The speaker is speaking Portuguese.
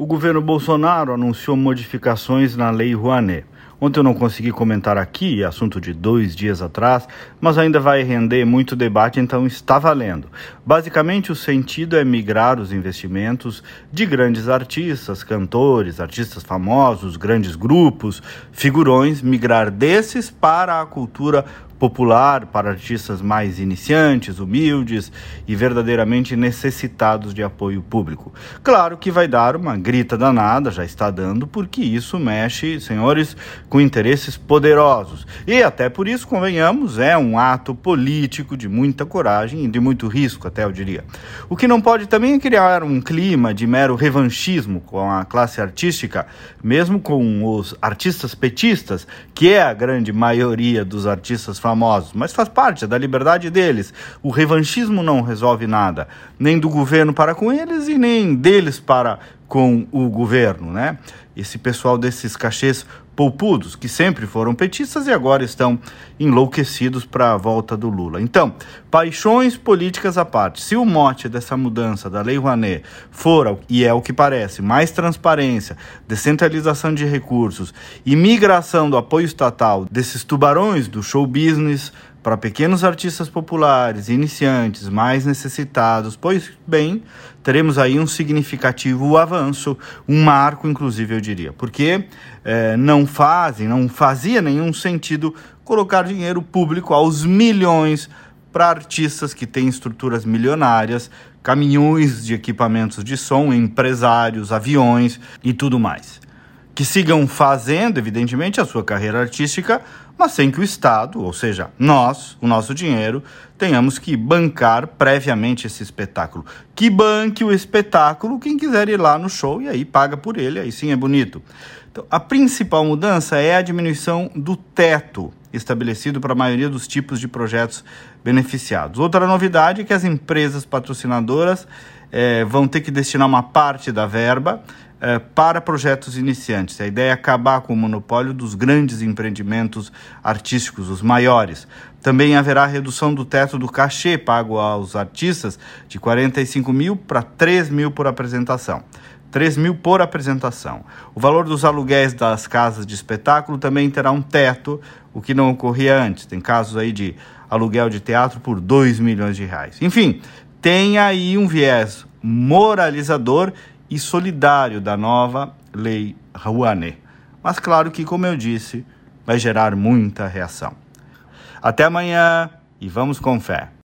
O governo Bolsonaro anunciou modificações na Lei Rouanet. Ontem eu não consegui comentar aqui, assunto de dois dias atrás, mas ainda vai render muito debate, então está valendo. Basicamente, o sentido é migrar os investimentos de grandes artistas, cantores, artistas famosos, grandes grupos, figurões, migrar desses para a cultura popular para artistas mais iniciantes, humildes e verdadeiramente necessitados de apoio público. Claro que vai dar uma grita danada, já está dando, porque isso mexe, senhores, com interesses poderosos. E até por isso, convenhamos, é um ato político de muita coragem e de muito risco, até eu diria. O que não pode também é criar um clima de mero revanchismo com a classe artística, mesmo com os artistas petistas, que é a grande maioria dos artistas famosos, mas faz parte da liberdade deles. O revanchismo não resolve nada, nem do governo para com eles e nem deles para com o governo, né? Esse pessoal desses cachês poupudos, que sempre foram petistas e agora estão enlouquecidos para a volta do Lula. Então, paixões políticas à parte, se o mote dessa mudança da Lei Rouanet for, e é o que parece, mais transparência, descentralização de recursos e migração do apoio estatal desses tubarões do show business para pequenos artistas populares, iniciantes, mais necessitados, pois bem, teremos aí um significativo avanço, um marco, inclusive, eu diria, porque é, não fazem, não fazia nenhum sentido colocar dinheiro público aos milhões para artistas que têm estruturas milionárias, caminhões de equipamentos de som, empresários, aviões e tudo mais que sigam fazendo, evidentemente, a sua carreira artística, mas sem que o Estado, ou seja, nós, o nosso dinheiro, tenhamos que bancar previamente esse espetáculo. Que banque o espetáculo quem quiser ir lá no show e aí paga por ele, aí sim é bonito. Então, a principal mudança é a diminuição do teto estabelecido para a maioria dos tipos de projetos beneficiados. Outra novidade é que as empresas patrocinadoras eh, vão ter que destinar uma parte da verba eh, para projetos iniciantes. A ideia é acabar com o monopólio dos grandes empreendimentos artísticos, os maiores. Também haverá redução do teto do cachê pago aos artistas de 45 mil para 3 mil por apresentação. 3 mil por apresentação. O valor dos aluguéis das casas de espetáculo também terá um teto, o que não ocorria antes. Tem casos aí de aluguel de teatro por 2 milhões de reais. Enfim, tem aí um viés moralizador e solidário da nova Lei Rouanet. Mas claro que, como eu disse, vai gerar muita reação. Até amanhã e vamos com fé.